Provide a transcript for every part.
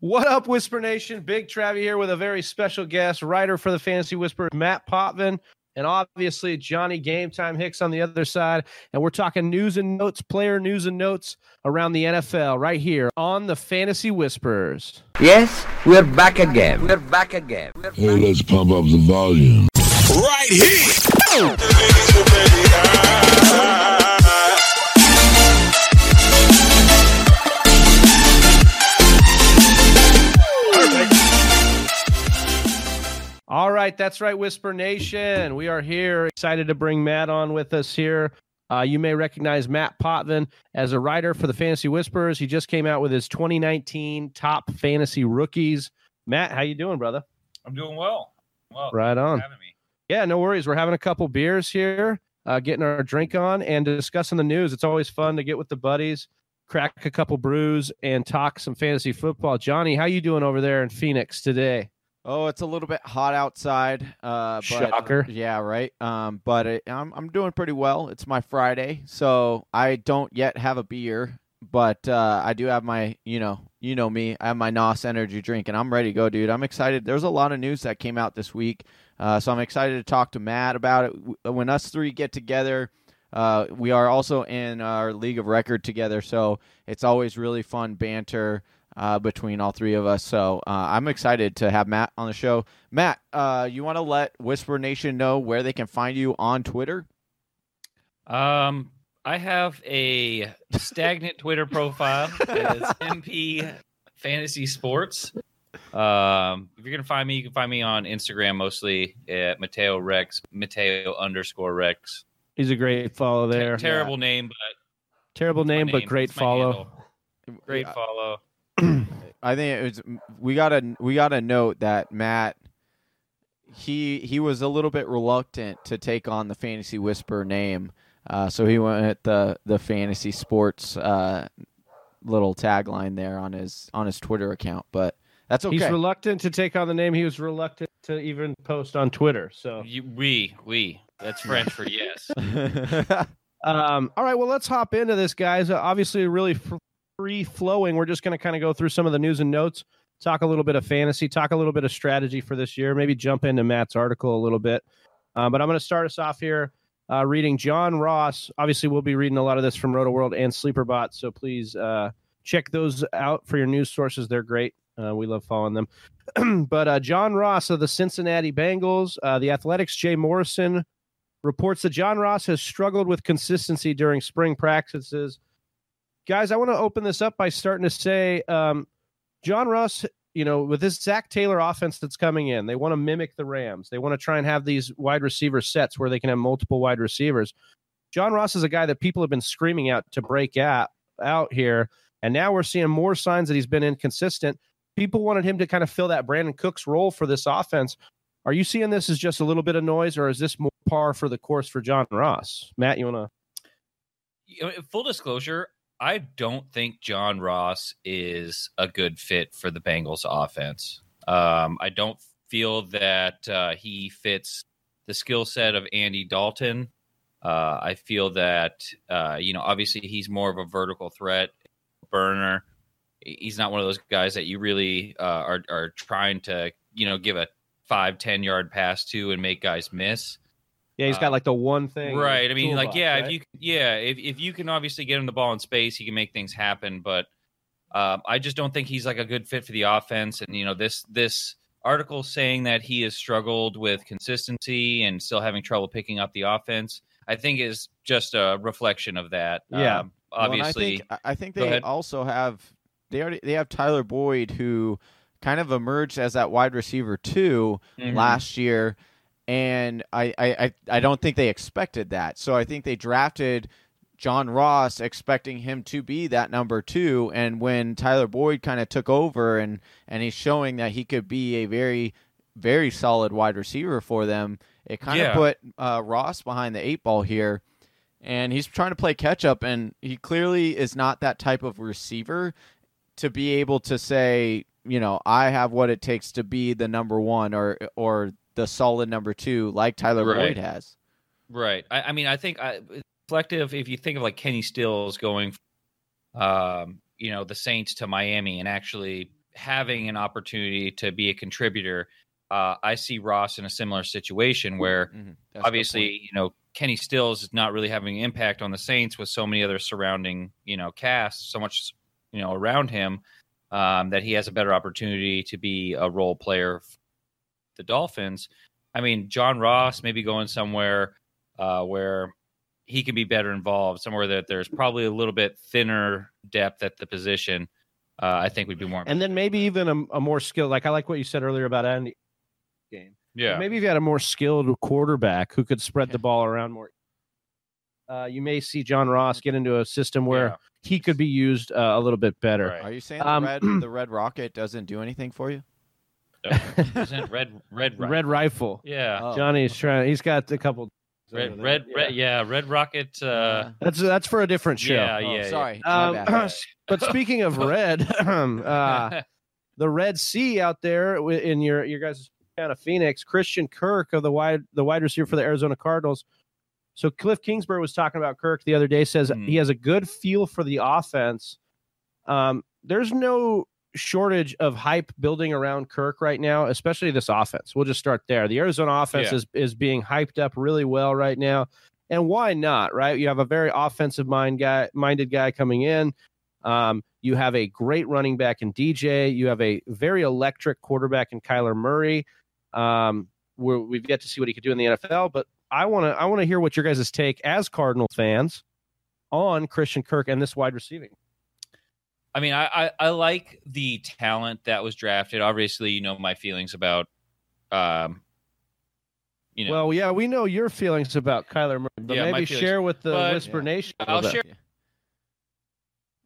What up, Whisper Nation? Big Travie here with a very special guest, writer for the Fantasy Whisper, Matt Potvin, and obviously Johnny Game Time Hicks on the other side. And we're talking news and notes, player news and notes around the NFL right here on the Fantasy Whispers. Yes, we're back again. We're back again. We're Hey, let's pump up the volume. right here. right, that's right, Whisper Nation. We are here, excited to bring Matt on with us here. Uh, you may recognize Matt Potvin as a writer for the Fantasy Whispers. He just came out with his 2019 top fantasy rookies. Matt, how you doing, brother? I'm doing well. Well, Right on. me. Yeah, no worries. We're having a couple beers here, uh, getting our drink on, and discussing the news. It's always fun to get with the buddies, crack a couple brews, and talk some fantasy football. Johnny, how you doing over there in Phoenix today? Oh, it's a little bit hot outside. Uh, but, Shocker. Yeah, right. Um, but it, I'm I'm doing pretty well. It's my Friday, so I don't yet have a beer, but uh, I do have my you know you know me. I have my Nos energy drink, and I'm ready to go, dude. I'm excited. There's a lot of news that came out this week, uh, so I'm excited to talk to Matt about it. When us three get together. Uh, we are also in our league of record together, so it's always really fun banter uh, between all three of us. So uh, I'm excited to have Matt on the show. Matt, uh, you want to let Whisper Nation know where they can find you on Twitter? Um, I have a stagnant Twitter profile. It's MP Fantasy Sports. Um, if you're gonna find me, you can find me on Instagram mostly at Mateo Rex, Mateo underscore Rex. He's a great follow Te- there. terrible name, but Terrible my name, but name. great follow. handle. great Yeah, follow. I think it was. We gotta we gotta note that Matt. He he was a little bit reluctant to take on the Fantasy Whisper name, uh, so he went at the the Fantasy Sports uh, little tagline there on his on his Twitter account. But that's okay. He's reluctant to take on the name. He was reluctant to even post on Twitter. So, You, we we that's French for yes. um, all right. Well, let's hop into this, guys. Uh, obviously, really f- free flowing. We're just going to kind of go through some of the news and notes, talk a little bit of fantasy, talk a little bit of strategy for this year, maybe jump into Matt's article a little bit. Uh, but I'm going to start us off here uh, reading John Ross. Obviously, we'll be reading a lot of this from Rotoworld and Sleeperbot. So please uh, check those out for your news sources. They're great. Uh, we love following them. but uh, John Ross of the Cincinnati Bengals, uh, the Athletic's, Jay Morrison reports that John Ross has struggled with consistency during spring practices. Guys, I want to open this up by starting to say um, John Ross, you know, with this Zac Taylor offense that's coming in, they want to mimic the Rams. They want to try and have these wide receiver sets where they can have multiple wide receivers. John Ross is a guy that people have been screaming out to break out, out here. And now we're seeing more signs that he's been inconsistent. People wanted him to kind of fill that Brandin Cooks role for this offense. Are you seeing this as just a little bit of noise, or is this more par for the course for John Ross? Matt, you want to? full disclosure, I don't think John Ross is a good fit for the Bengals offense. Um, I don't feel that uh, he fits the skill set of Andy Dalton. Uh, I feel that uh, you know, obviously, he's more of a vertical threat burner. He's not one of those guys that you really uh, are are trying to you know give a five ten yard pass to and make guys miss. Yeah, he's got Uh, like the one thing. Right. I mean, like, yeah, right? if you, yeah, if, if you can obviously get him the ball in space, he can make things happen. But um, I just don't think he's like a good fit for the offense. And you know, this this article saying that he has struggled with consistency and still having trouble picking up the offense, I think is just a reflection of that. Yeah. Um, Well, obviously, I think, I think they also have they already they have Tyler Boyd who kind of emerged as that wide receiver too Mhm. last year, and I, I I don't think they expected that. So I think they drafted John Ross expecting him to be that number two, and when Tyler Boyd kind of took over and and he's showing that he could be a very very solid wide receiver for them, it kind Yeah. of put uh, Ross behind the eight ball here and he's trying to play catch up and he clearly is not that type of receiver to be able to say you know i have what it takes to be the number one or or the solid number two like tyler Right. boyd has Right. I, I mean, I think I, reflective. If you think of like Kenny Stills going, um, you know, the Saints to Miami, and actually having an opportunity to be a contributor. Uh, I see Ross in a similar situation where Mhm. Good obviously, you know, Kenny Stills is not really having an impact on the Saints with so many other surrounding, you know, casts, so much, you know, around him um, that he has a better opportunity to be a role player. For the Dolphins. I mean, John Ross maybe going somewhere uh, where he can be better involved, somewhere that there's probably a little bit thinner depth at the position. Uh, I think we'd be more. And then maybe even a, a more skilled, like I like what you said earlier about Andy. Game. yeah, Maybe if you had a more skilled quarterback who could spread the ball around more, uh, you may see John Ross get into a system where Yeah. he could be used uh, a little bit better. Right. Are you saying Um, the red the red rocket doesn't do anything for you? Isn't red red The Ri- Red rifle. Yeah, Oh. Johnny's trying. He's got a couple. red red red yeah red rocket. Uh, That's that's for a different show. yeah, Oh, yeah, sorry. Um, but speaking of red, uh, the Red Sea out there in your your guys' town of Phoenix, Christian Kirk of the wide the wide receiver for the Arizona Cardinals. So Kliff Kingsbury was talking about Kirk the other day. Says Mhm. he has a good feel for the offense. Um, there's no shortage of hype building around Kirk right now, especially this offense. We'll just start there. The Arizona offense Yeah. is is being hyped up really well right now. And why not, right? You have a very offensive mind guy minded guy coming in. Um, you have a great running back in DJ. You have a very electric quarterback in Kyler Murray. Um, we're, we've yet to see what he could do in the NFL, but I want to I want to hear what your guys' take as Cardinal fans on Christian Kirk and this wide receiving. I mean, I, I I like the talent that was drafted. Obviously, you know my feelings about, um, you know, Well, yeah, we know your feelings about Kyler Murray, but Yeah, maybe share with the But- Whisper Yeah. Nation. I'll share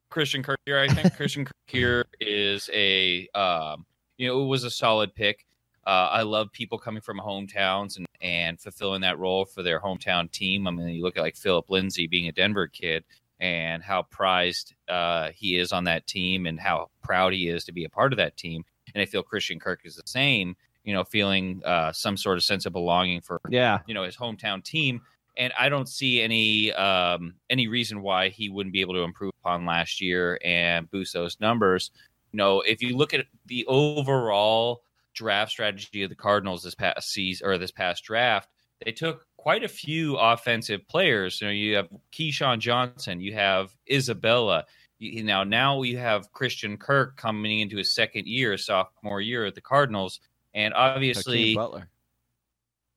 Christian Kirk here. I think Christian Kirk here is a, um, you know, it was a solid pick. Uh, I love people coming from hometowns and, and fulfilling that role for their hometown team. I mean, you look at like Phillip Lindsay being a Denver kid and how prized uh, he is on that team and how proud he is to be a part of that team. And I feel Christian Kirk is the same, you know, feeling uh, some sort of sense of belonging for Yeah, you know his hometown team. And i don't see any um any reason why he wouldn't be able to improve upon last year and boost those numbers. You know if you look at the overall draft strategy of the cardinals this past season or this past draft they took quite a few offensive players you know you have KeeSean Johnson you have isabella you, now now you have christian kirk coming into his second year sophomore year at the cardinals and obviously Hakeem Butler.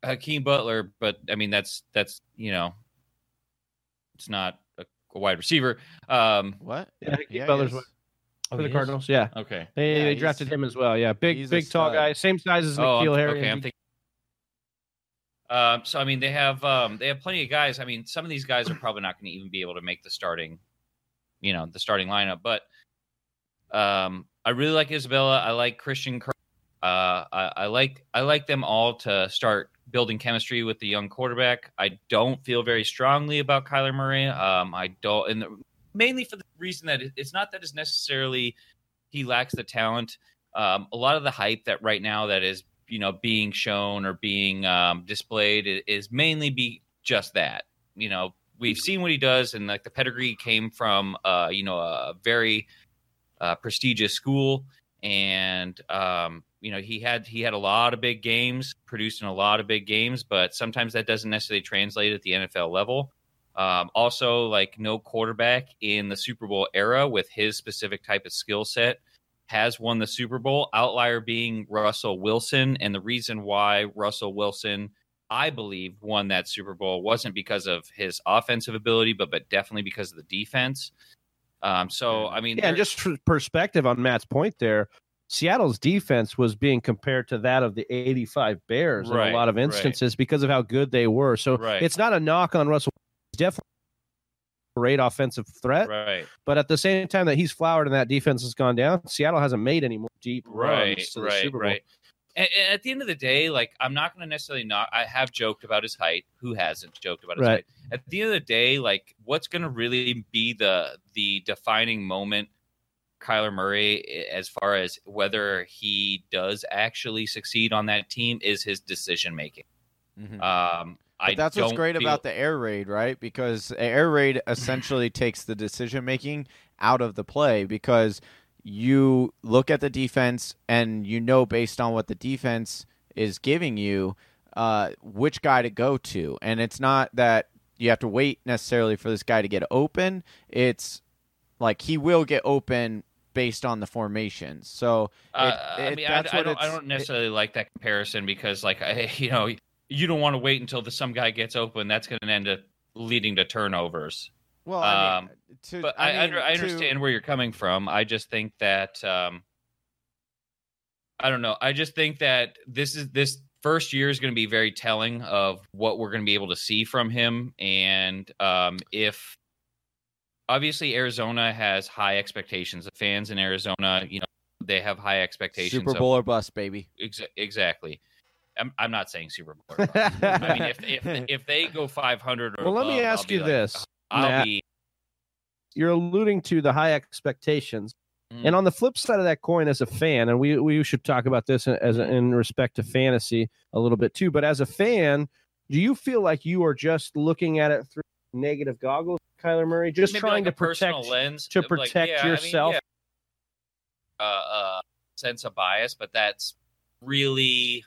Hakeem Butler, but I mean that's that's you know, it's not a, a wide receiver. Um, What? yeah, Hakeem Yeah, Butler's what- oh, for the he is? Cardinals. Yeah, Okay. they, Yeah, they drafted him as well. Yeah, big big tall guy, same size as Oh, N'Keal I'm- Harry. okay. I'm thinking. Um, so I mean, they have um, they have plenty of guys. I mean, some of these guys are probably not going to even be able to make the starting, you know, the starting lineup. But um, I really like Isabella. I like Christian. Uh, I, I like I like them all to start building chemistry with the young quarterback. I don't feel very strongly about Kyler Murray. Um, I don't, and the, mainly for the reason that it, it's not that it's necessarily he lacks the talent. Um, a lot of the hype that right now that is you know being shown or being um, displayed is mainly be just that. You know, we've seen what he does, and like the pedigree came from uh, you know a very uh, prestigious school, and um, you know he had he had a lot of big games, produced in a lot of big games, but sometimes that doesn't necessarily translate at the NFL level. Um, also, like no quarterback in the Super Bowl era with his specific type of skill set has won the Super Bowl. Outlier being Russell Wilson, and the reason why Russell Wilson, I believe, won that Super Bowl wasn't because of his offensive ability, but but definitely because of the defense. Um, so I mean, Yeah, and just for perspective on Matt's point there, Seattle's defense was being compared to that of the 85 Bears in a lot of right. instances because of how good they were. So Right. it's not a knock on Russell. Definitely great offensive threat, right, but at the same time that he's flowered and that defense has gone down, Seattle hasn't made any more deep right, runs to the right, Super Bowl. right. And, and at the end of the day, like I'm not going to necessarily not. I have joked about his height. Who hasn't joked about his Right. height? At the end of the day, like what's going to really be the the defining moment, Kyler Murray, as far as whether he does actually succeed on that team, is his decision making. Mhm. Um, I But that's what's great feel- about the air raid, right? Because air raid essentially takes the decision making out of the play because you look at the defense and you know based on what the defense is giving you uh, which guy to go to. And it's not that you have to wait necessarily for this guy to get open. It's like he will get open based on the formations. So Uh, it- I mean, I, that's I what don't, I don't necessarily like that comparison because, like, I, you know, you don't want to wait until the some guy gets open. That's going to end up leading to turnovers. well, I mean, um, to, But I, I, mean, under- I to- understand where you're coming from. I just think that um, I don't know. I just think that this is this first year is going to be very telling of what we're going to be able to see from him, and um, if obviously Arizona has high expectations. The fans in Arizona, you know, they have high expectations. Super of- Bowl or bust, baby. Exa- exactly. I'm, I'm not saying Super Bowl. I mean, if if if they go 500 or well, let me above, ask you like, this. I'll Matt. be You're alluding to the high expectations. Mm. And on the flip side of that coin, as a fan, and we we should talk about this as a, in respect to fantasy a little bit too. But as a fan, do you feel like you are just looking at it through negative goggles, Kyler Murray, just maybe trying like to protect? lens to of, like, protect yeah, I mean, yourself? yeah. uh, uh, sense of bias, but that's really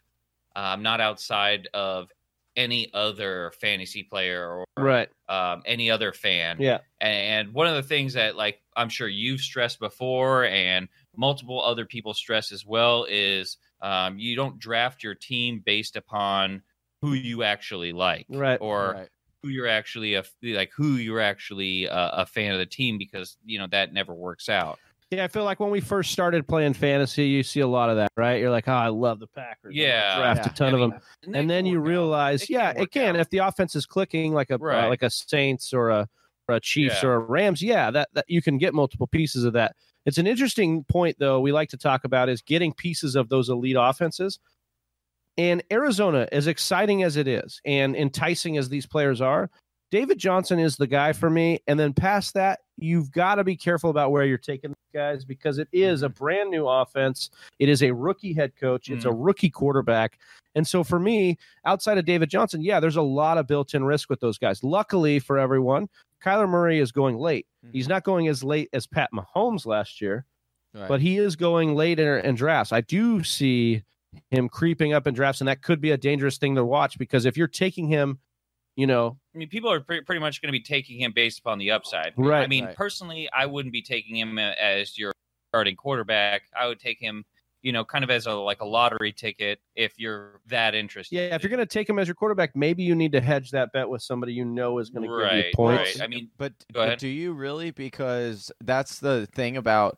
um, not outside of any other fantasy player or Right. um, any other fan. Yeah. And one of the things that, like, I'm sure you've stressed before, and multiple other people stress as well, is um, you don't draft your team based upon who you actually like, Right. Or Right. who you're actually a like who you're actually a, a fan of the team because you know that never works out. Yeah, I feel like when we first started playing fantasy, you see a lot of that, right? You're like, oh, I love the Packers. I'm Yeah. draft Yeah. a ton I of them, they and then you work out. realize, It yeah, work it can out. if the offense is clicking like a uh, like a Saints or a or a Chiefs Yeah. or a Rams. Yeah, that, that you can get multiple pieces of that. It's an interesting point though. We like to talk about is getting pieces of those elite offenses. And Arizona, as exciting as it is and enticing as these players are, David Johnson is the guy for me. And then past that, you've got to be careful about where you're taking these guys because it is a mm-hmm. brand new offense. It is a rookie head coach. It's a mm. rookie quarterback. And so for me, outside of David Johnson, yeah, there's a lot of built-in risk with those guys. Luckily for everyone, Kyler Murray is going late. He's mm-hmm. not going as late as Pat Mahomes last year, Right. but he is going late in, in drafts. I do see him creeping up in drafts, and that could be a dangerous thing to watch because if you're taking him, you know, I mean, people are pretty, pretty much going to be taking him based upon the upside. Right. I mean, Right. personally, I wouldn't be taking him as your starting quarterback. I would take him, you know, kind of as a like a lottery ticket if you're that interested. yeah, if you're going to take him as your quarterback, maybe you need to hedge that bet with somebody you know is going to give you Right, points. right. I mean, but, go but do you really? Because that's the thing about uh,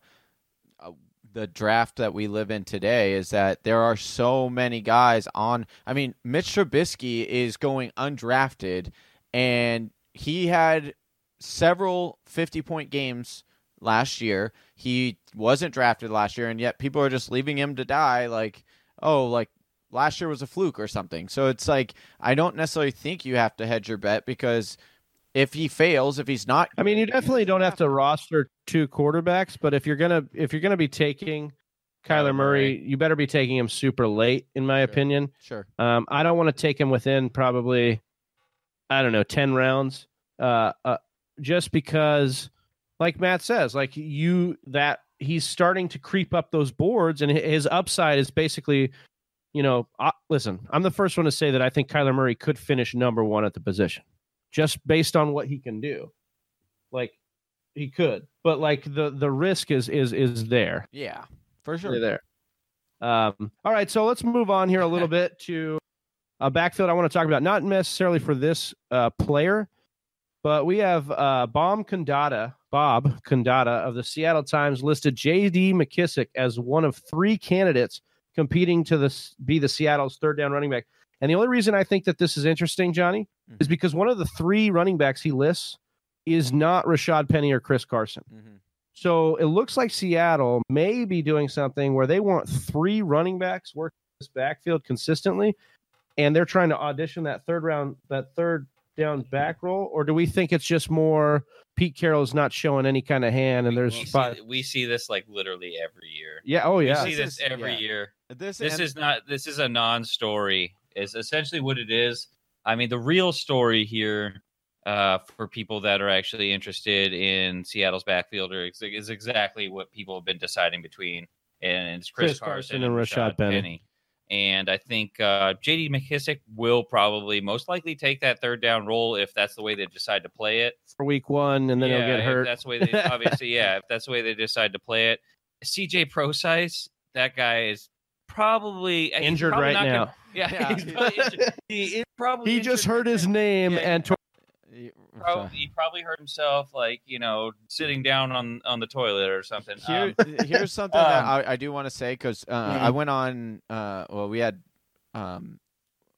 the draft that we live in today is that there are so many guys on. I mean, Mitch Trubisky is going undrafted, and he had several 50 point games last year. He wasn't drafted last year, and yet people are just leaving him to die. Like, oh, like last year was a fluke or something. So it's like I don't necessarily think you have to hedge your bet because if he fails, if he's not, I mean, you definitely don't have to roster two quarterbacks, but if you're gonna if you're gonna be taking Kyler Murray, you better be taking him super late, in my Sure. opinion. Sure. Um, I don't want to take him within probably, I don't know, ten rounds. Uh, uh, just because, like Matt says, like you that he's starting to creep up those boards, and his upside is basically, you know, uh, listen, I'm the first one to say that I think Kyler Murray could finish number one at the position, just based on what he can do. Like he could, but like the the risk is is is there Yeah, for sure sure. there. Um, all right, so let's move on here a little bit to a backfield I want to talk about, not necessarily for this uh, player, but we have uh, Bob Condotta, Bob Condotta of the Seattle Times listed J.D. McKissic as one of three candidates competing to the, be the Seattle's third down running back. And the only reason I think that this is interesting, Johnny, is because one of the three running backs he lists is not Rashad Penny or Chris Carson. Mhm. So it looks like Seattle may be doing something where they want three running backs working this backfield consistently, and they're trying to audition that third round, that third down back roll. Or do we think it's just more Pete Carroll's not showing any kind of hand, and we, there's we, five? see, we see this like literally every year. Yeah. Oh yeah. We see This this is- every yeah. year. This, This and- is not. This is a non-story. Is essentially what it is. I mean, the real story here uh, for people that are actually interested in Seattle's backfielder is, is exactly what people have been deciding between, and it's Chris, Chris Carson, Carson and Rashad Penny. And I think uh, J.D. McKissic will probably most likely take that third down role if that's the way they decide to play it. for week one, and then yeah, he'll get hurt. That's the way they obviously, yeah. If that's the way they decide to play it, CJ Prosise, that guy is probably Injured probably right now. Gonna, yeah, Yeah. he's probably he probably He just heard his name Yeah, and tore Probably, he probably hurt himself, like you know, sitting down on on the toilet or something. Here, Um, here's something that um, I, I do want to say because uh, Mhm. I went on. Uh, well, we had um,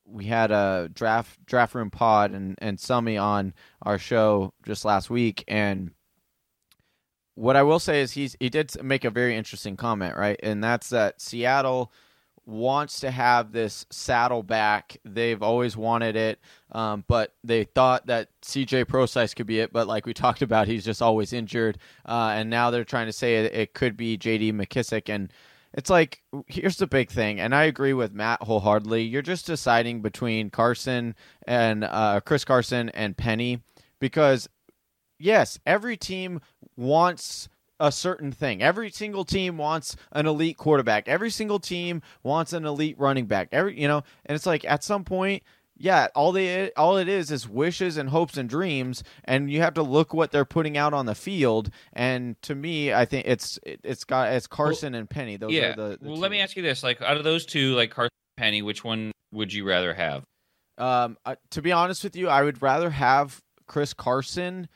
we had a draft draft room pod and and Summy on our show just last week, and what I will say is he's he did make a very interesting comment, right? And that's that Seattle wants to have this satellite back. They've always wanted it, um, but they thought that CJ Prosise could be it. But like we talked about, he's just always injured, uh, and now they're trying to say it, it could be JD McKissic. And it's like here's the big thing, and I agree with Matt wholeheartedly. You're just deciding between Carson and uh, Chris Carson and Penny because yes, every team wants a certain thing. Every single team wants an elite quarterback. Every single team wants an elite running back. Every you know, and it's like at some point, yeah, all they all it is is wishes and hopes and dreams, and you have to look what they're putting out on the field. And to me, I think it's it, it's got it's Carson and Penny. Those yeah. are the, the well, let me ask you this: like, out of those two, like Carson and Penny, which one would you rather have? Um, uh, to be honest with you, I would rather have Chris Carson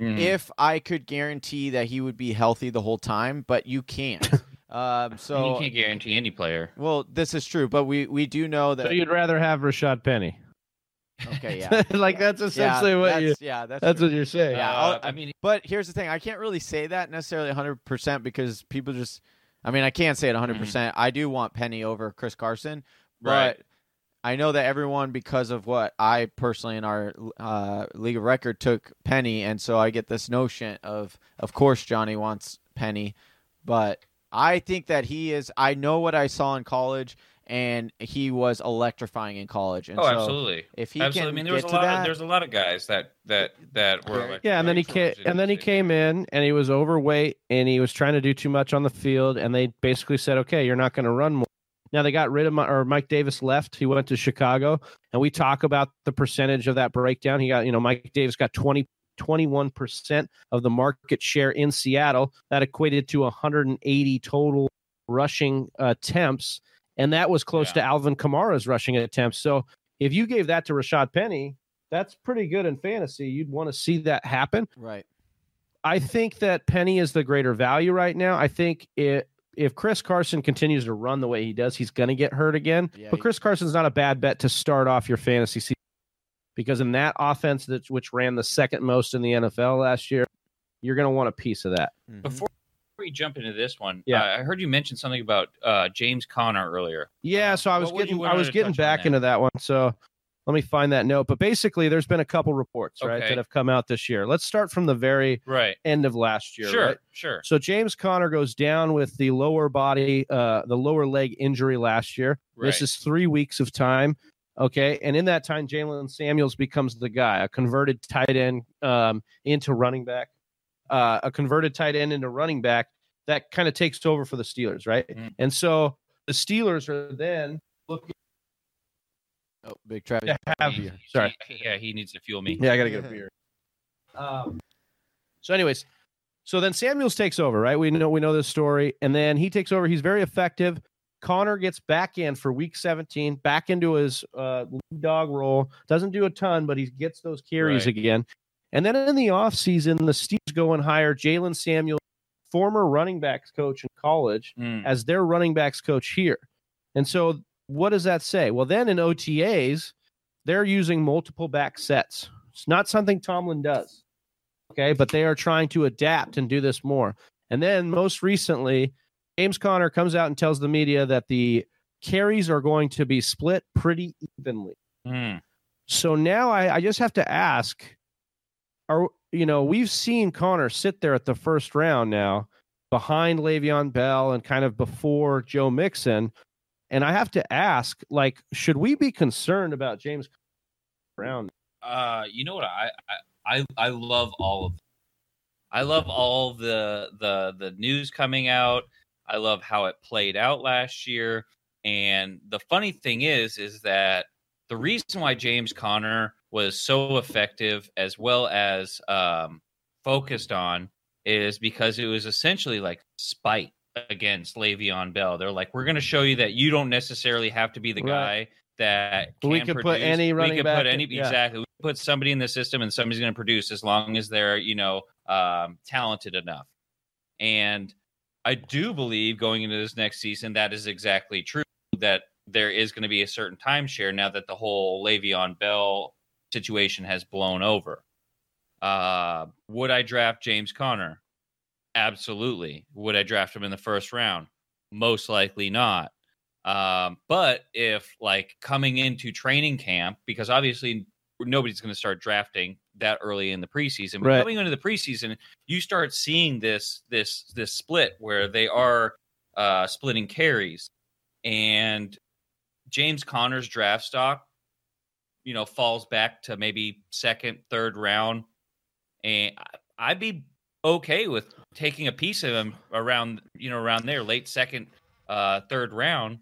Mm. if I could guarantee that he would be healthy the whole time, but you can't. um, you can't guarantee any player. well, this is true, but we we do know that. So you'd rather have Rashad Penny. okay, yeah, like that's essentially yeah, what that's, you. Yeah, that's, that's what you're saying. Yeah, Uh, I'll- I mean, But here's the thing: I can't really say that necessarily 100 percent because people just. I mean, I can't say it 100. percent I do want Penny over Chris Carson, but Right. I know that everyone, because of what I personally in our uh, league of record took Penny, and so I get this notion of, of course, Johnny wants Penny, but I think that he is. I know what I saw in college, and he was electrifying in college. And oh, so absolutely. If he Absolutely. I mean, there was a to lot. that, Of, there's a lot of guys that that that were. Very- Yeah, and then he came, and then he came in, and he was overweight, and he was trying to do too much on the field, and they basically said, "Okay, you're not going to run more." Now they got rid of my, or Mike Davis left. He went to Chicago, and we talk about the percentage of that breakdown. He got, you know, Mike Davis got 20, 21 percent of the market share in Seattle. That equated to 180 total rushing attempts, and that was close Yeah. to Alvin Kamara's rushing attempts. So if you gave that to Rashad Penny, that's pretty good in fantasy. You'd want to see that happen. right. I think that Penny is the greater value right now. I think it, if Chris Carson continues to run the way he does, he's going to get hurt again. Yeah, but he- Chris Carson's not a bad bet to start off your fantasy season because in that offense that which ran the second most in the NFL last year, you're going to want a piece of that. Mhm. Before we jump into this one, Yeah. uh, I heard you mention something about uh, James Conner earlier. Yeah, so I was what getting I was getting back that? into that one. So let me find that note. But basically, there's been a couple reports right Okay. that have come out this year. Let's start from the very Right. end of last year. Sure. right? Sure. So James Conner goes down with the lower body, uh, the lower leg injury last year. Right. is three weeks of time. Okay, and in that time, Jaylen Samuels becomes the guy, a converted tight end um, into running back, uh, a converted tight end into running back. That kind of takes over for the Steelers, right? Mhm. And so the Steelers are then looking Oh, big Travis. to have He- you. he- Sorry, yeah, he needs to fuel me. yeah, I gotta get a beer. Um, so, anyways, so then Samuels takes over, right? We know we know this story, and then he takes over. He's very effective. Conner gets back in for week 17, back into his uh, lead dog role. Doesn't do a ton, but he gets those carries Right. again. And then in the offseason, the Steelers go and hire Jaylen Samuel, former running backs coach in college, Mm. as their running backs coach here. And so what does that say? Well, then in OTAs, they're using multiple back sets. It's not something Tomlin does. Okay, but they are trying to adapt and do this more. And then most recently, James Conner comes out and tells the media that the carries are going to be split pretty evenly. Mm. So now I, I just have to ask are you know, we've seen Conner sit there at the first round now behind Le'Veon Bell and kind of before Joe Mixon. And I have to ask, like, should we be concerned about James Brown? Uh, you know what I, I I love all of. Them. I love all the the the news coming out. I love how it played out last year. And the funny thing is, is that the reason why James Conner was so effective as well as um, focused on is because it was essentially like spite against Le'Veon Bell. They're like, we're going to show you that you don't necessarily have to be the Right. guy that can We could put any running we could back put in- any yeah. exactly. We put somebody in the system and somebody's going to produce as long as they're you know um, talented enough. And I do believe going into this next season that is exactly true. That there is going to be a certain timeshare now that the whole Le'Veon Bell situation has blown over. Uh, would I draft James Conner? Absolutely. Would I draft him in the first round? Most likely not. Um, but if like coming into training camp, because obviously nobody's going to start drafting that early in the preseason, but Right. coming into the preseason, you start seeing this this this split where they are uh, splitting carries, and James Conner's draft stock, you know, falls back to maybe second, third round, and I'd be okay with taking a piece of him around, you know, around there, late second, uh, third round,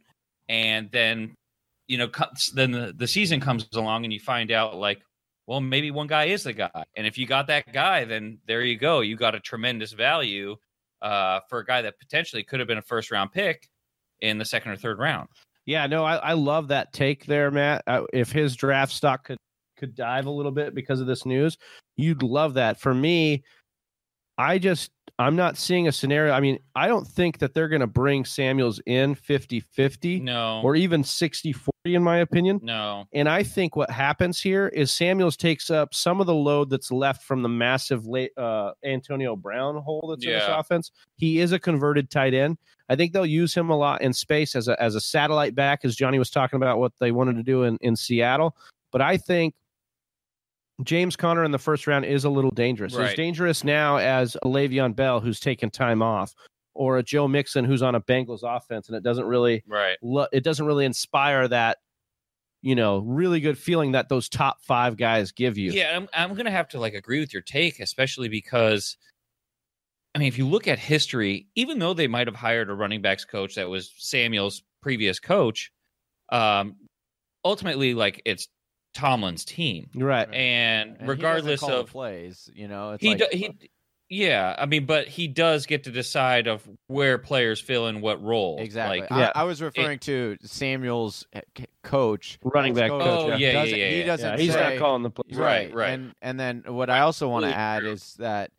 and then, you know, then the, the season comes along and you find out like, well, maybe one guy is the guy, and if you got that guy, then there you go, you got a tremendous value uh, for a guy that potentially could have been a first round pick in the second or third round. Yeah, no, I, I love that take there, Matt. Uh, if his draft stock could could dive a little bit because of this news, you'd love that. For me, I just I'm not seeing a scenario. I mean, I don't think that they're going to bring Samuels in 50-50 No, or even 60-40 in my opinion. no, And I think what happens here is Samuels takes up some of the load that's left from the massive late, uh, Antonio Brown hole that's in this offense. He is a converted tight end. I think they'll use him a lot in space as a as a satellite back, as Johnny was talking about what they wanted to do in, in Seattle. But I think James Conner in the first round is a little dangerous. As Right. dangerous now as a Le'Veon Bell who's taken time off, or a Joe Mixon who's on a Bengals offense, and it doesn't really right. lo- it doesn't really inspire that you know really good feeling that those top five guys give you Yeah, I'm I'm gonna have to like agree with your take, especially because I mean, if you look at history, even though they might have hired a running backs coach that was Samuel's previous coach, um, ultimately, like it's Tomlin's team, right and, And he regardless call of plays, you know, it's he like, do, he, yeah, I mean, but he does get to decide of where players fill in what role. Exactly. Like, I, Yeah. I was referring to Samuel's coach, running back coach, Oh, coach yeah, yeah, doesn't- yeah, He doesn't. yeah, he's say, not calling the plays Right, right. And and then what I also want to add is that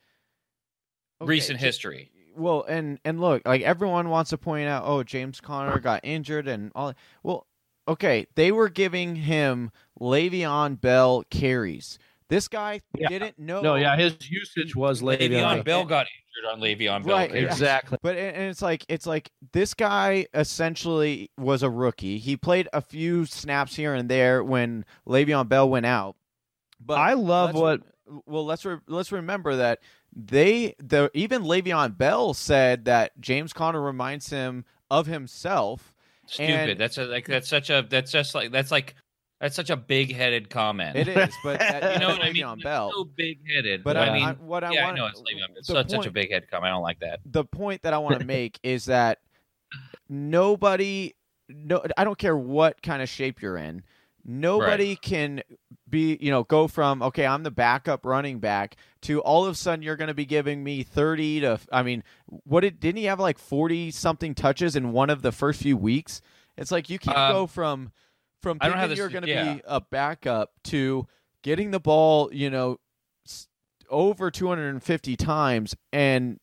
okay, recent J- history. Well, and and look, like everyone wants to point out, oh, James Conner got injured and all. Well, okay, they were giving him Le'Veon Bell carries. This guy Yeah. didn't know. no yeah his usage was Le'Veon Le'Veon Bell got injured on Le'Veon Bell. Right, carries. exactly But and and it's like it's like this guy essentially was a rookie. He played a few snaps here and there when Le'Veon Bell went out. But I love let's- what well let's re- let's remember that they the even Le'Veon Bell said that James Conner reminds him of himself. Stupid. And- that's a, like that's such a that's just like that's like that's such a big headed comment. It is, but that, uh, you know what I mean? Le'Veon It's Bell. so big headed. But I I, mean, I, what I yeah, want I know it's Le'Veon. It's the such, such a big head comment. I don't like that. the point that I want to make is that nobody no I don't care what kind of shape you're in. Nobody can be, you know, go from okay, I'm the backup running back to all of a sudden you're going to be giving me 30 to I mean, what did didn't he have like 40 something touches in one of the first few weeks? It's like you can't Um, go from from I don't have thinking this- you're going to yeah. be a backup to getting the ball, you know, over 250 times and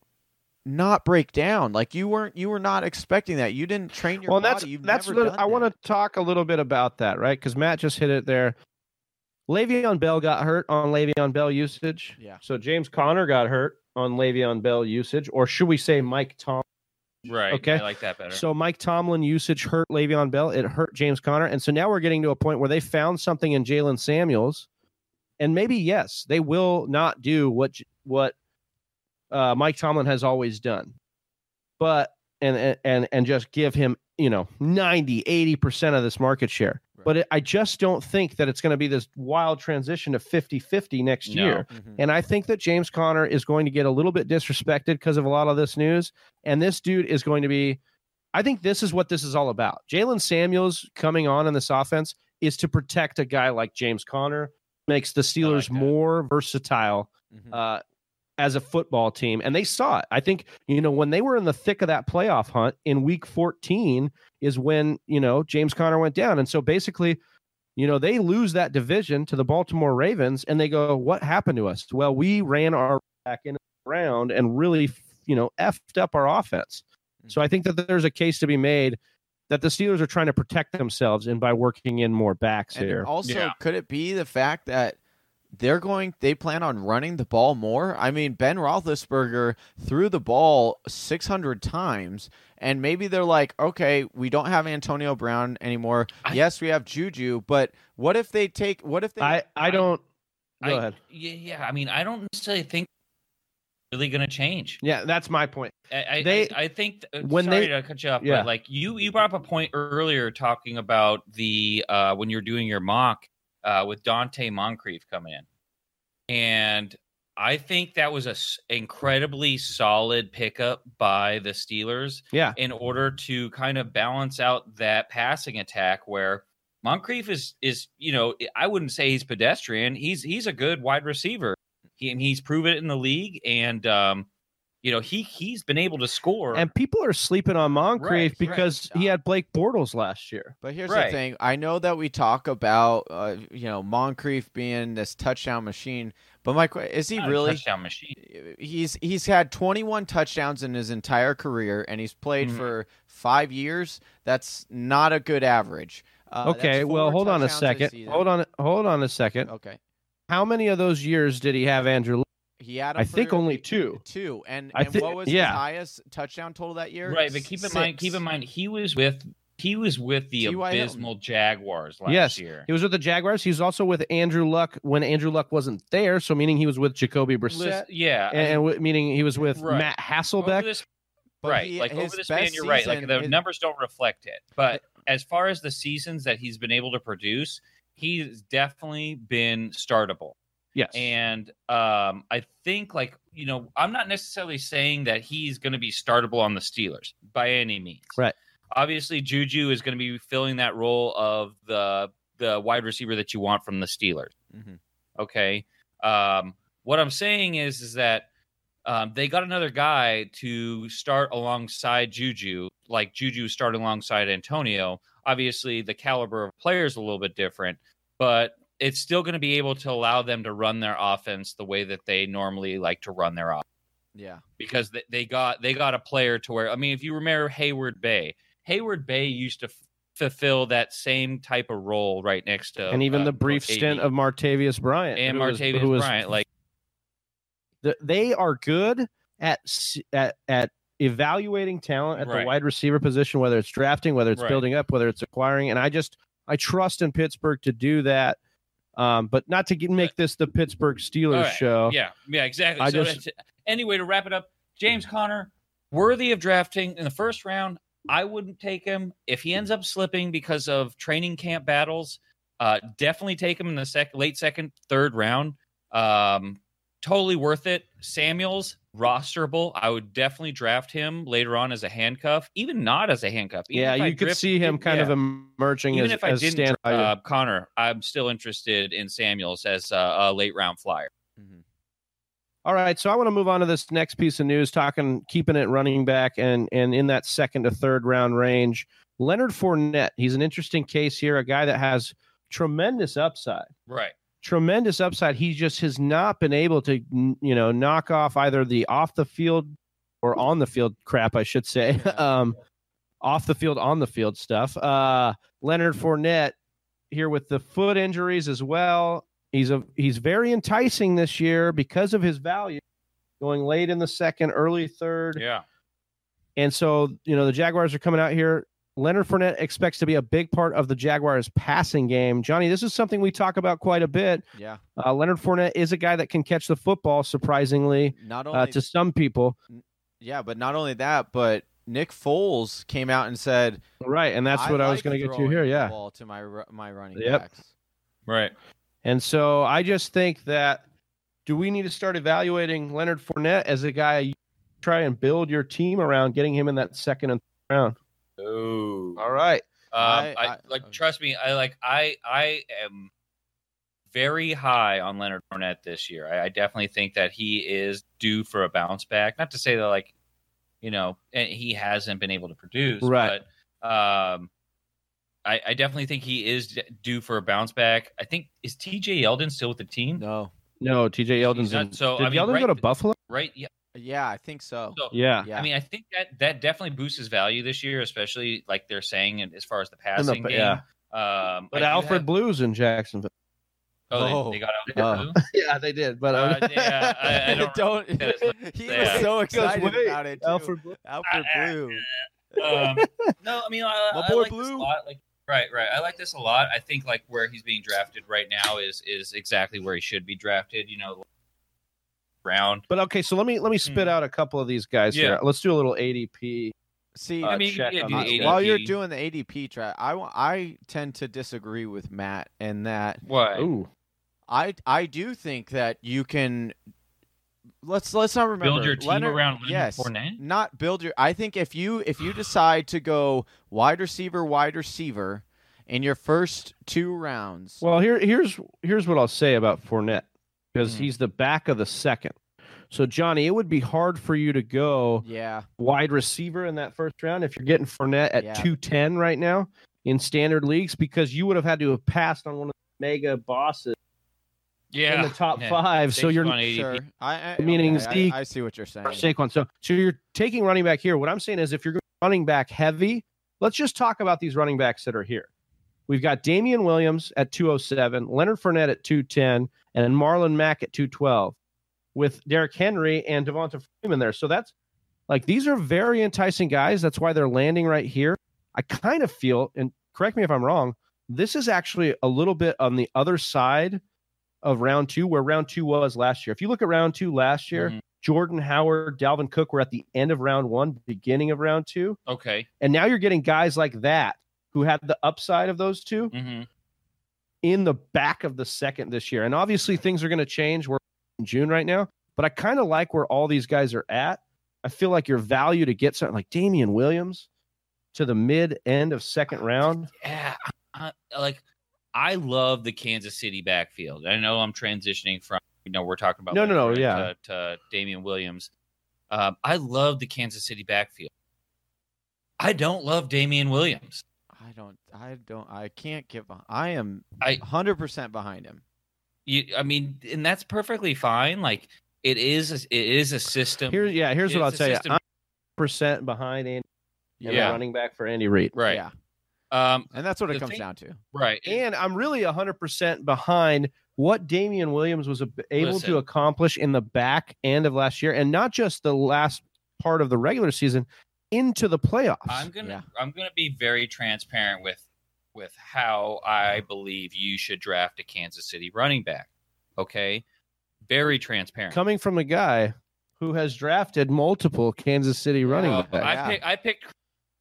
not break down. Like you weren't you were not expecting that. You didn't train your well body. that's You've that's never what done I want to talk a little bit about that right because Matt just hit it there Le'Veon Bell got hurt on Le'Veon Bell usage Yeah. so James Conner got hurt on Le'Veon Bell usage or should we say Mike Tom Right. Okay. I like that better. So Mike Tomlin usage hurt Le'Veon Bell. It hurt James Conner. And so now we're getting to a point where they found something in Jaylen Samuels. And maybe, yes, they will not do what what uh, Mike Tomlin has always done. But and and and just give him, you know, 90, 80% of this market share. But it, I just don't think that it's going to be this wild transition to 50-50 next No. year. Mhm. And I think that James Conner is going to get a little bit disrespected because of a lot of this news. And this dude is going to be, I think this is what this is all about. Jaylen Samuels coming on in this offense is to protect a guy like James Conner, makes the Steelers that. more versatile Mhm. uh, as a football team. And they saw it. I think, you know, when they were in the thick of that playoff hunt in week 14 is when, you know, James Conner went down. And so basically, you know, they lose that division to the Baltimore Ravens and they go, what happened to us? Well, we ran our back in the round and really, you know, effed up our offense. So I think that there's a case to be made that the Steelers are trying to protect themselves and by working in more backs And here. also, Yeah. could it be the fact that they're going? They plan on running the ball more. I mean, Ben Roethlisberger threw the ball 600 times, and maybe they're like, okay, we don't have Antonio Brown anymore. I- yes, we have Juju, but what if they take? What if they? I, I don't. Go I- ahead. Yeah, yeah. I mean, I don't necessarily think really going to change. Yeah, that's my point. I, I, They- I, I think uh, when sorry they- to cut you off, Yeah. but like you, you brought up a point earlier talking about the uh, when you're doing your mock uh, with Donte Moncrief coming in, and I think that was a s- incredibly solid pickup by the Steelers Yeah. in order to kind of balance out that passing attack where Moncrief is is you know I wouldn't say he's pedestrian. He's he's a good wide receiver. He, and he's proven it in the league, and um, you know he he's been able to score. And people are sleeping on Moncrief Right, right. because he had Blake Bortles last year. But here's Right. the thing. I know that we talk about, uh, you know, Moncrief being this touchdown machine, but my que- is he Not a really? touchdown machine? He's he's had 21 touchdowns in his entire career, and he's played Mhm. for five years. That's not a good average. Uh, okay, well, hold on a second. season. Hold on, hold on a second. Okay, How many of those years did he have Andrew? Luck? he had. I him think only two. Two, and, I and thi- what was yeah. his highest touchdown total that year? Right, but keep in mind, keep in mind, he was with he was with the T.Y. Hilton. abysmal Jaguars last Yes, year. He was with the Jaguars. He was also with Andrew Luck when Andrew Luck wasn't there. So meaning he was with Jacoby Brissett, Listen- yeah, and, and meaning he was with Right. Matt Hasselbeck. this right, he- like over this span, best you're right. Like the his- numbers don't reflect it, but as far as the seasons that he's been able to produce, he's definitely been startable. Yes, And um, I think, like, you know, I'm not necessarily saying that he's going to be startable on the Steelers by any means. Right. Obviously, Juju is going to be filling that role of the the wide receiver that you want from the Steelers. Mhm. Okay. Um, what I'm saying is, is that um, they got another guy to start alongside Juju, like Juju started alongside Antonio. Obviously, the caliber of player is a little bit different, but it's still going to be able to allow them to run their offense the way that they normally like to run their offense Yeah, because they, they got they got a player to where I mean, if you remember Heyward-Bey, Hayward Bay used to f- fulfill that same type of role right next to and even uh, the brief AD. stint of Martavis Bryant and who was- Martavis who was- Bryant, like the, they are good at at at evaluating talent at the wide receiver position, whether it's drafting, whether it's Right. building up, whether it's acquiring. And I just I trust in Pittsburgh to do that. Um, but not to get, make this the Pittsburgh Steelers right. show. Yeah, yeah, exactly. I so just- anyway, to wrap it up, James Conner, worthy of drafting in the first round. I wouldn't take him if he ends up slipping because of training camp battles. Uh, definitely take him in the sec- late second, third round. Um, totally worth it. Samuels rosterable. I would definitely draft him later on as a handcuff, even not as a handcuff. Even Yeah, if I you could drift- see him kind of emerging Even as, if I as didn't stand. uh, Conner, I'm still interested in Samuels as a, a late round flyer. Mhm. All right, so I want to move on to this next piece of news, talking keeping it running back and and in that second to third round range. Leonard Fournette, he's an interesting case here, a guy that has tremendous upside. Right. Tremendous upside. He just has not been able to, you know, knock off either the off the field or on the field crap, I should say. Um, off the field, on the field stuff. Uh, Leonard Fournette here with the foot injuries as well. He's a he's very enticing this year because of his value, going late in the second, early third, Yeah. and so you know the Jaguars are coming out here. Leonard Fournette expects to be a big part of the Jaguars' passing game. Johnny, this is something we talk about quite a bit. yeah. Uh, Leonard Fournette is a guy that can catch the football, surprisingly Not only uh, to some people. Yeah, but not only that, but Nick Foles came out and said, Right, and that's what I was like going to get to here. Yeah, ball to my my running Yep. backs. Right. and so I just think that do we need to start evaluating Leonard Fournette as a guy you try and build your team around, getting him in that second and third round? Oh. All right. Um, I- I, I- like trust me. I like I I am very high on Leonard Fournette this year. I, I definitely think that he is due for a bounce back. Not to say that like you know he hasn't been able to produce, Right. But um, I, I definitely think he is due for a bounce back. I think is T.J. Yeldon still with the team? No, No, T.J. Yeldon's not- in. so, did I mean, Yeldon right- go to Buffalo? Right. Yeah. Yeah, I think so. So, Yeah. Yeah. I mean, I think that that definitely boosts his value this year, especially like they're saying as far as the In the- passing game. yeah. Um, But I Alfred have- Blues in Jacksonville. Oh, Oh. they got Oh. Alfred Blue. Yeah, they did. But um, Uh, yeah, I, I don't. Don't. that is- he yeah. was so Goes, excited "Wait, about it. Too. Alfred Blue. Alfred Uh, Blue. um, no, I mean, I, My I boy like this a Blue. lot. Like, right, right. I like this a lot. I think like where he's being drafted right now is is exactly where he should be drafted. You know, round. But okay, so let me let me spit Hmm. out a couple of these guys Yeah. here. Let's do a little ADP. See, Uh, I mean, check yeah, on do that. the while you're doing the ADP track, I wa- I tend to disagree with Matt in that Why? Ooh, I I do think that you can. Let's let's not remember Build your team Leonard- around Leonard yes, Fournette? not build your. I think if you if you decide to go wide receiver, wide receiver in your first two rounds, well here here's here's what I'll say about Fournette because Hmm. he's the back of the second. So Johnny, it would be hard for you to go yeah, wide receiver in that first round if you're getting Fournette at Yeah. 210 right now in standard leagues because you would have had to have passed on one of the mega bosses Yeah, in the top yeah. five. So you're on ADP. sure. I, I Meaning okay, Zeke- I, I see what you're saying. Saquon. So, so you're taking running back here. What I'm saying is, if you're running back heavy, let's just talk about these running backs that are here. We've got Damien Williams at 207, Leonard Fournette at 210, and Marlon Mack at 212, with Derrick Henry and Devonta Freeman there. So that's like these are very enticing guys. That's why they're landing right here. I kind of feel, and correct me if I'm wrong, this is actually a little bit on the other side of round two, where round two was last year. If you look at round two last year, Mhm. Jordan Howard, Dalvin Cook were at the end of round one, beginning of round two. Okay. And now you're getting guys like that who had the upside of those two hmm in the back of the second this year. And obviously things are going to change. We're in June right now, but I kind of like where all these guys are at. I feel like your value to get something like Damien Williams to the mid end of second round. Yeah, I, like I love the Kansas City backfield. I know I'm transitioning from you know we're talking about No, no, no, yeah. to, to Damien Williams. Um, I love the Kansas City backfield. I don't love Damian Williams. I don't. I don't. I can't get. Behind, I am. I- hundred percent behind him. You, I mean, and that's perfectly fine. Like it is, a, it is a system. Here, yeah, here's what I'll It's a tell you. system- I'm percent behind Andy, and Yeah. the running back for Andy Reid. right, Yeah, um, and that's what it comes thing- down to. right, And I'm really 100% behind what Damien Williams was able Listen. to accomplish in the back end of last year, and not just the last part of the regular season into the playoffs. I'm gonna Yeah. I'm gonna be very transparent with with how I believe you should draft a Kansas City running back. Okay, very transparent. Coming from a guy who has drafted multiple Kansas City running Uh, backs. I Yeah. pick I picked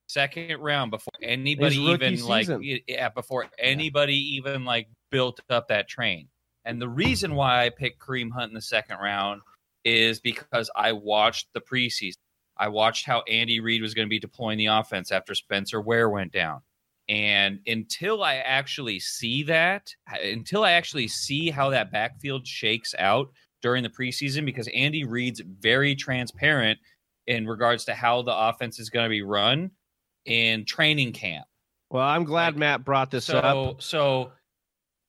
second round before anybody even like season. y- yeah before anybody even like built up that train. And the reason why I picked Kareem Hunt in the second round is because I watched the preseason. I watched how Andy Reid was going to be deploying the offense after Spencer Ware went down. And until I actually see that, until I actually see how that backfield shakes out during the preseason, because Andy Reid's very transparent in regards to how the offense is going to be run in training camp. well, I'm glad like, Matt brought this So, up. so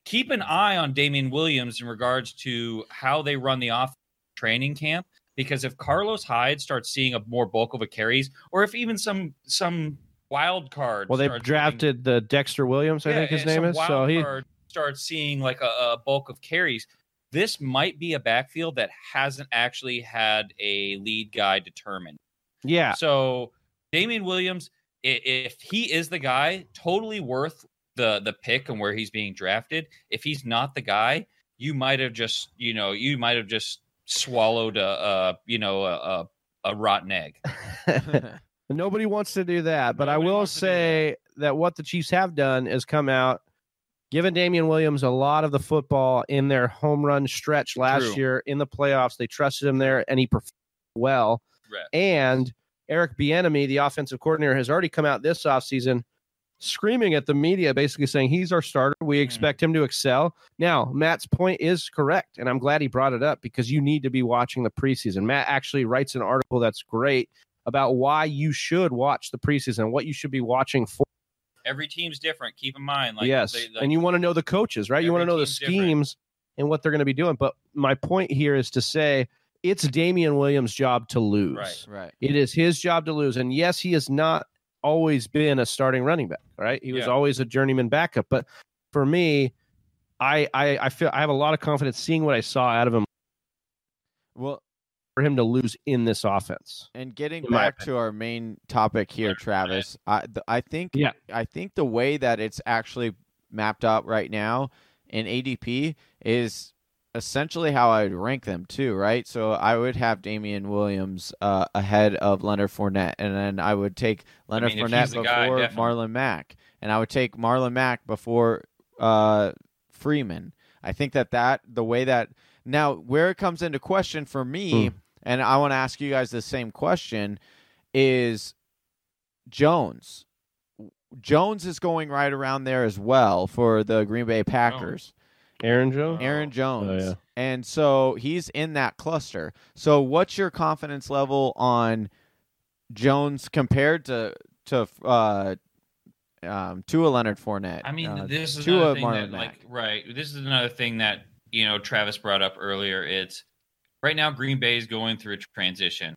keep an eye on Damien Williams in regards to how they run the off training camp. Because if Carlos Hyde starts seeing a more bulk of a carries, or if even some some wild card, Well, they drafted the Dexter Williams, I getting- think his name is. So he, starts seeing like a, a bulk of carries. This might be a backfield that hasn't actually had a lead guy determined. yeah, So Damien Williams, if he is the guy, totally worth the the pick and where he's being drafted. If he's not the guy, you might have just you know you might have just swallowed a, a you know a, a, a rotten egg. Nobody wants to do that, but I will wants to do say that. what the Chiefs have done is come out, given Damien Williams a lot of the football in their home run stretch last True. year in the playoffs. They trusted him there, and he performed well. Right. And Eric Bieniemy, the offensive coordinator, has already come out this offseason screaming at the media, basically saying he's our starter. We mm-hmm. expect him to excel. Now, Matt's point is correct, and I'm glad he brought it up because you need to be watching the preseason. Matt actually writes an article that's great about why you should watch the preseason, what you should be watching for. Every team's different. Keep in mind, like yes, they- like, and you want to know the coaches, right? You want to know the team's different. schemes and what they're going to be doing. But my point here is to say it's Damien Williams' job to lose. Right. Right. It is his job to lose. And yes, he is not always been a starting running back, right? He was Yeah. always a journeyman backup. But for me, I, I I feel I have a lot of confidence seeing what I saw out of him Well, for him to lose in this offense. and getting back to our main topic here, Travis, I th- I think Yeah. I think the way that it's actually mapped out right now in ADP is essentially how I would rank them too, right? So I would have Damien Williams uh, ahead of Leonard Fournette, and then I would take Leonard mean, Fournette he's the guy, before. Marlon Mack, and I would take Marlon Mack before uh, Freeman. I think that that the way that now where it comes into question for me, Hmm. and I want to ask you guys the same question, is Jones. Jones is going right around there as well for the Green Bay Packers. Aaron Jones? Aaron Jones. Oh, Jones. yeah. And so he's in that cluster. So what's your confidence level on Jones compared to to uh um to a Leonard Fournette? I mean, uh, this is to another a thing Marlon that, Mack. like, right. This is another thing that you know Travis brought up earlier. It's right now Green Bay is going through a transition,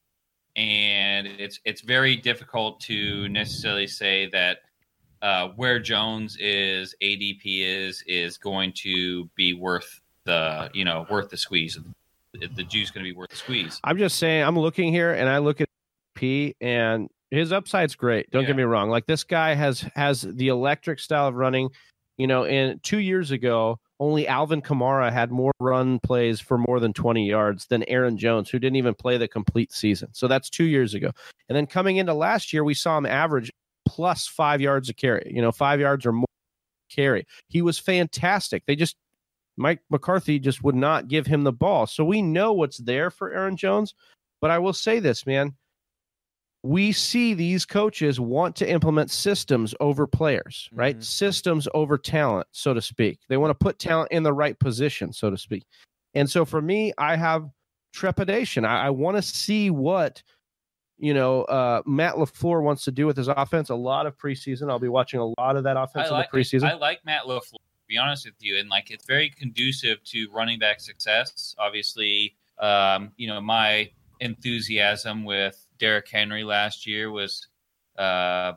and it's it's very difficult to necessarily say that uh, where Jones is, ADP is is going to be worth the you know worth the squeeze. The juice going to be worth the squeeze. I'm just saying, I'm looking here and I look at P and his upside's great. Don't Yeah. get me wrong. Like this guy has has the electric style of running. You know, and two years ago, only Alvin Kamara had more run plays for more than 20 yards than Aaron Jones, who didn't even play the complete season. So that's two years ago. And then coming into last year, we saw him average plus five yards a carry. You know, five yards or more carry. He was fantastic. They just Mike McCarthy just would not give him the ball. So we know what's there for Aaron Jones. But I will say this, man. We see these coaches want to implement systems over players, right? Mhm. Systems over talent, so to speak. They want to put talent in the right position, so to speak. And so for me, I have trepidation. I, I want to see what you know uh, Matt LaFleur wants to do with his offense. A lot of preseason. I'll be watching a lot of that offense I in the preseason. I like Matt LaFleur. To be honest with you, and like it's very conducive to running back success. Obviously, um, you know my enthusiasm with Derrick Henry last year was uh,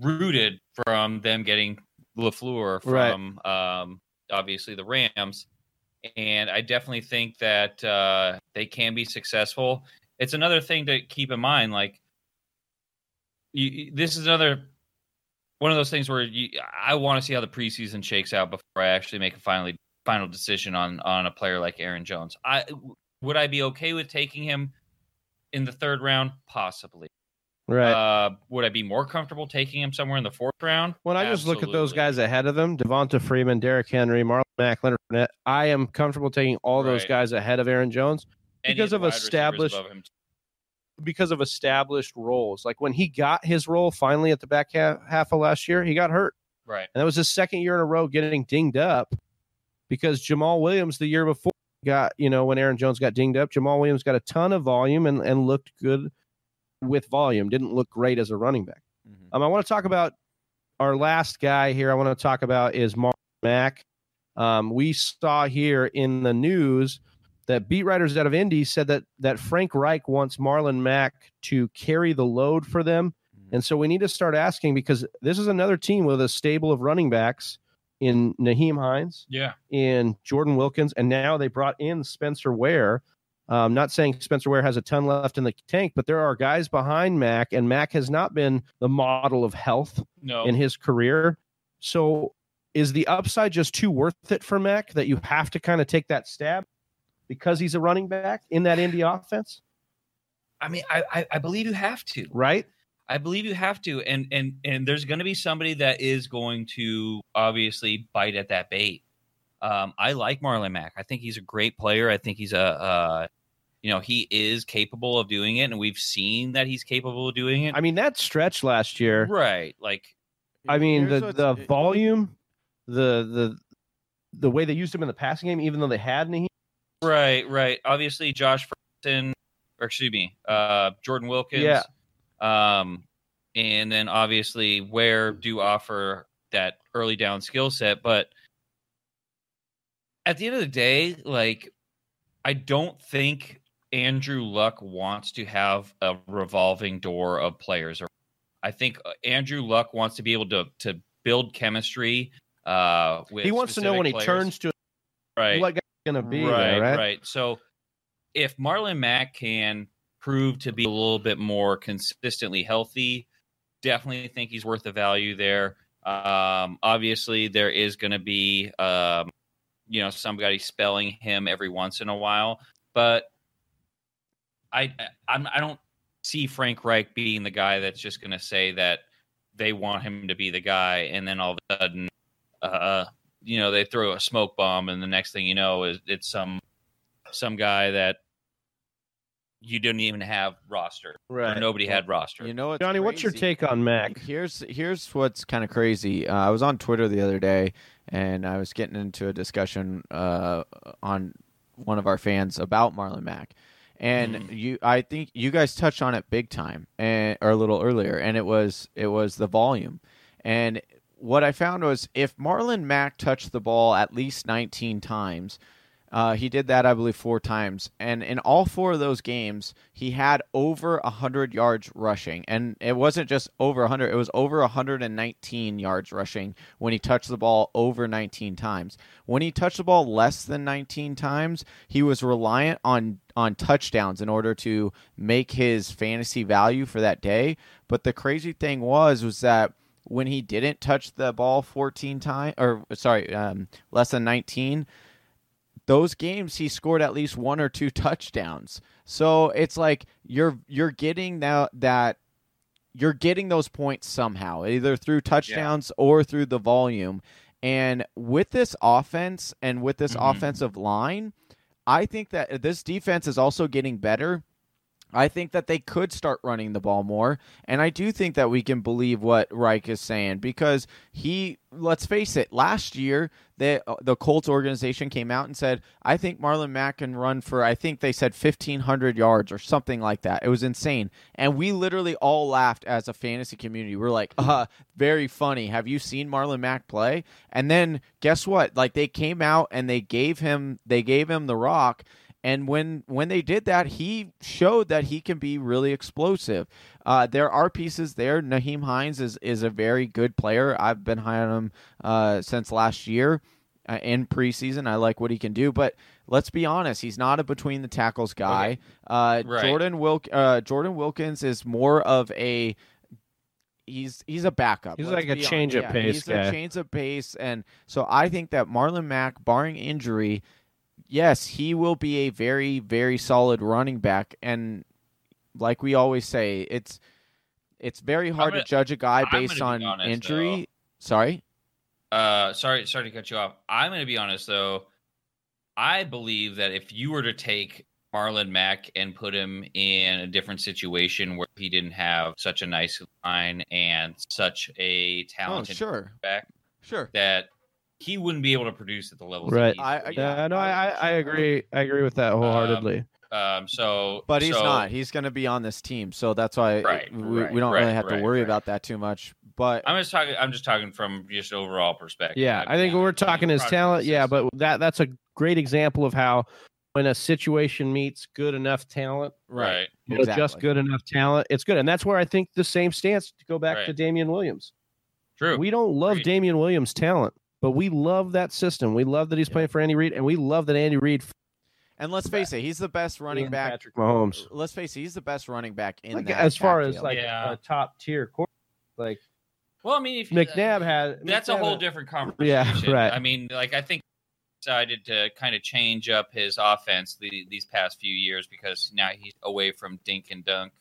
rooted from them getting Lafleur Right. from um, obviously the Rams, and I definitely think that uh, they can be successful. It's another thing to keep in mind, like. You, this is another one of those things where you, I want to see how the preseason shakes out before I actually make a finally final decision on on a player like Aaron Jones. I would I be okay with taking him in the third round, possibly. right. Uh, would I be more comfortable taking him somewhere in the fourth round? When I just look at those guys ahead of them, Devonta Freeman, Derrick Henry, Marlon Mack, Leonard Fournette, I am comfortable taking all those guys ahead of Aaron Jones because of established- because of established roles. Like when he got his role finally at the back half, half of last year, he got hurt. right? And that was his second year in a row getting dinged up because Jamaal Williams the year before got, you know, when Aaron Jones got dinged up, Jamaal Williams got a ton of volume and, and looked good with volume, didn't look great as a running back. Mhm. Um, I want to talk about our last guy here. I want to talk about is Mark Mack. Um, we saw here in the news that beat writers out of Indy said that that Frank Reich wants Marlon Mack to carry the load for them, Mhm. and so we need to start asking because this is another team with a stable of running backs in Nyheim Hines, Yeah, in Jordan Wilkins, and now they brought in Spencer Ware. Um, not saying Spencer Ware has a ton left in the tank, but there are guys behind Mack, and Mack has not been the model of health no, in his career. So is the upside just too worth it for Mack that you have to kind of take that stab because he's a running back in that Indy offense, I mean, I, I I believe you have to. right? I believe you have to, and and and there's going to be somebody that is going to obviously bite at that bait. Um, I like Marlon Mack. I think he's a great player. I think he's a, uh, you know, he is capable of doing it, and we've seen that he's capable of doing it. I mean, that stretch last year. right, like I mean, the the volume, the the the way they used him in the passing game, even though they had Nyheim. Right, right. Obviously, Josh Ferguson, or excuse me, uh, Jordan Wilkins. Yeah. Um, and then obviously, where do offer that early down skill set, but at the end of the day, like, I don't think Andrew Luck wants to have a revolving door of players. I think uh, Andrew Luck wants to be able to to build chemistry. Uh, with He wants to know when he turns to right guy's going to be. right, there, right, right. So if Marlon Mack can prove to be a little bit more consistently healthy, definitely think he's worth the value there. Um, obviously, there is going to be, um, you know, somebody spelling him every once in a while, but I, I'm, I don't see Frank Reich being the guy that's just going to say that they want him to be the guy, and then all of a sudden, uh uh, you know, they throw a smoke bomb, and the next thing you know is it's some some guy that you didn't even have roster or Right. nobody had roster. You know what's Johnny, what's your take on Mack? Here's here's what's kind of crazy. Uh, I was on Twitter the other day, and I was getting into a discussion uh, on one of our fans about Marlon Mack, and you, I think you guys touched on it big time, and or a little earlier, and it was it was the volume, and what I found was if Marlon Mack touched the ball at least 19 times. Uh, he did that, I believe, four times, and in all four of those games, he had over hundred yards rushing, and it wasn't just over hundred; it was over 119 yards rushing when he touched the ball over 19 times. When he touched the ball less than 19 times, he was reliant on on touchdowns in order to make his fantasy value for that day. But the crazy thing was, was that when he didn't touch the ball 14 times, or sorry, um, less than 19 those games he scored at least one or two touchdowns. So it's like you're you're getting that that you're getting those points somehow, either through touchdowns or through the volume. And with this offense and with this Mhm. offensive line, I think that this defense is also getting better. I think that they could start running the ball more. And I do think that we can believe what Reich is saying because he, let's face it, last year, the, the Colts organization came out and said, I think Marlon Mack can run for, I think they said 1,500 yards or something like that. It was insane. And we literally all laughed as a fantasy community. We're like, uh, very funny. Have you seen Marlon Mack play? And then guess what? Like they came out and they gave him, they gave him the rock. And when when they did that, he showed that he can be really explosive. Uh, there are pieces there. Nyheim Hines is is a very good player. I've been high on him uh, since last year uh, in preseason. I like what he can do, but let's be honest, he's not a between the tackles guy. Uh, Right. Jordan Wilk uh, Jordan Wilkins is more of a he's he's a backup. He's let's like a be hon- change of yeah, pace He's guy. a change of pace, and so I think that Marlon Mack, barring injury, yes, he will be a very very solid running back. And like we always say, it's it's very hard gonna- to judge a guy based on honest, injury. Sorry. Uh, sorry, sorry to cut you off. I'm going to be honest though. I believe that if you were to take Marlon Mack and put him in a different situation where he didn't have such a nice line and such a Oh, talented sure, back, sure. that he wouldn't be able to produce at the levels Right. that I- yeah. Yeah, no, I, I I agree. I agree with that wholeheartedly. Um, so, But he's so- not. He's going to be on this team, so that's why Right, we, right, we don't right, really have to worry right. about that too much. But I'm just talking. I'm just talking from just overall perspective. yeah, mean, I think when we're talking his product talent, yeah, but that that's a great example of how when a situation meets good enough talent, right, you know, just good enough talent, it's good, and that's where I think the same stance to go back to Damien Williams. true. We don't love Agreed. Damien Williams' talent, but we love that system. We love that he's Yeah. playing for Andy Reid, and we love that Andy Reid and let's face it, he's the best running back. Patrick Mahomes. Let's face it, he's the best running back in Like, that as far as backfield. like Yeah. a top tier quarterback, like well, I mean, if you- McNabb had. that's a whole had- different conversation. Yeah, right. I mean, like I think decided to kind of change up his offense the, these past few years because now he's away from dink and dunk.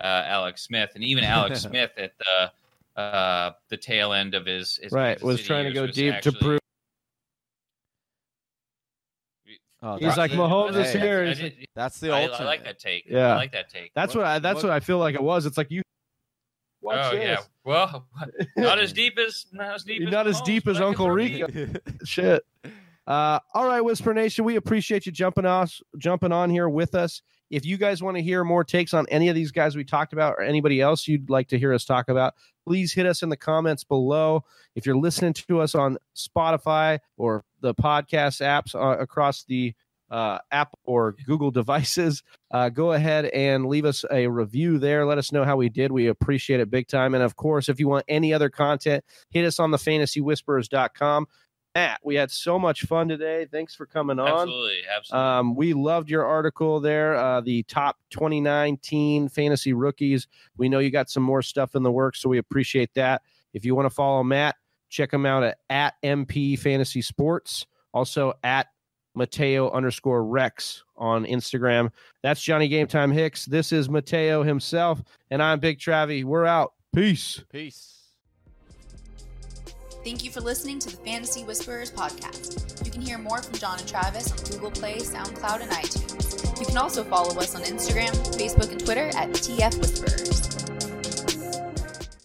uh, Alex Smith, and even Alex Smith at the uh, the tail end of his, his right Kansas was City trying to go deep actually- to prove Oh, He's that's- like, "Mahomes is I- here." I He's did- That's the I, ultimate. I like that take. Yeah. I like that take. that's What- what I, that's what- what I feel like it was it's like you watch oh this. yeah. Well, not as deep as not as deep. You're as not as Mahomes, deep as Uncle Rico. shit. Uh, all right, Whisper Nation, we appreciate you jumping us, jumping on here with us. If you guys want to hear more takes on any of these guys we talked about, or anybody else you'd like to hear us talk about, please hit us in the comments below. If you're listening to us on Spotify or the podcast apps uh, across the uh, Apple or Google devices, uh, go ahead and leave us a review there. Let us know how we did. We appreciate it big time. And of course, if you want any other content, hit us on the fantasywhisperers.com. Matt, we had so much fun today. Thanks for coming on. Absolutely, absolutely. Um, we loved your article there, uh, the top 2019 fantasy rookies. We know you got some more stuff in the works, so we appreciate that. If you want to follow Matt, check him out at, at MP Fantasy Sports, also at Mateo underscore Rex on Instagram. That's Johnny Game Time Hicks. This is Mateo himself, and I'm Big Travie. We're out. Peace. Peace. Thank you for listening to the Fantasy Whisperers podcast. You can hear more from John and Travis on Google Play, SoundCloud, and iTunes. You can also follow us on Instagram, Facebook, and Twitter at TF Whisperers.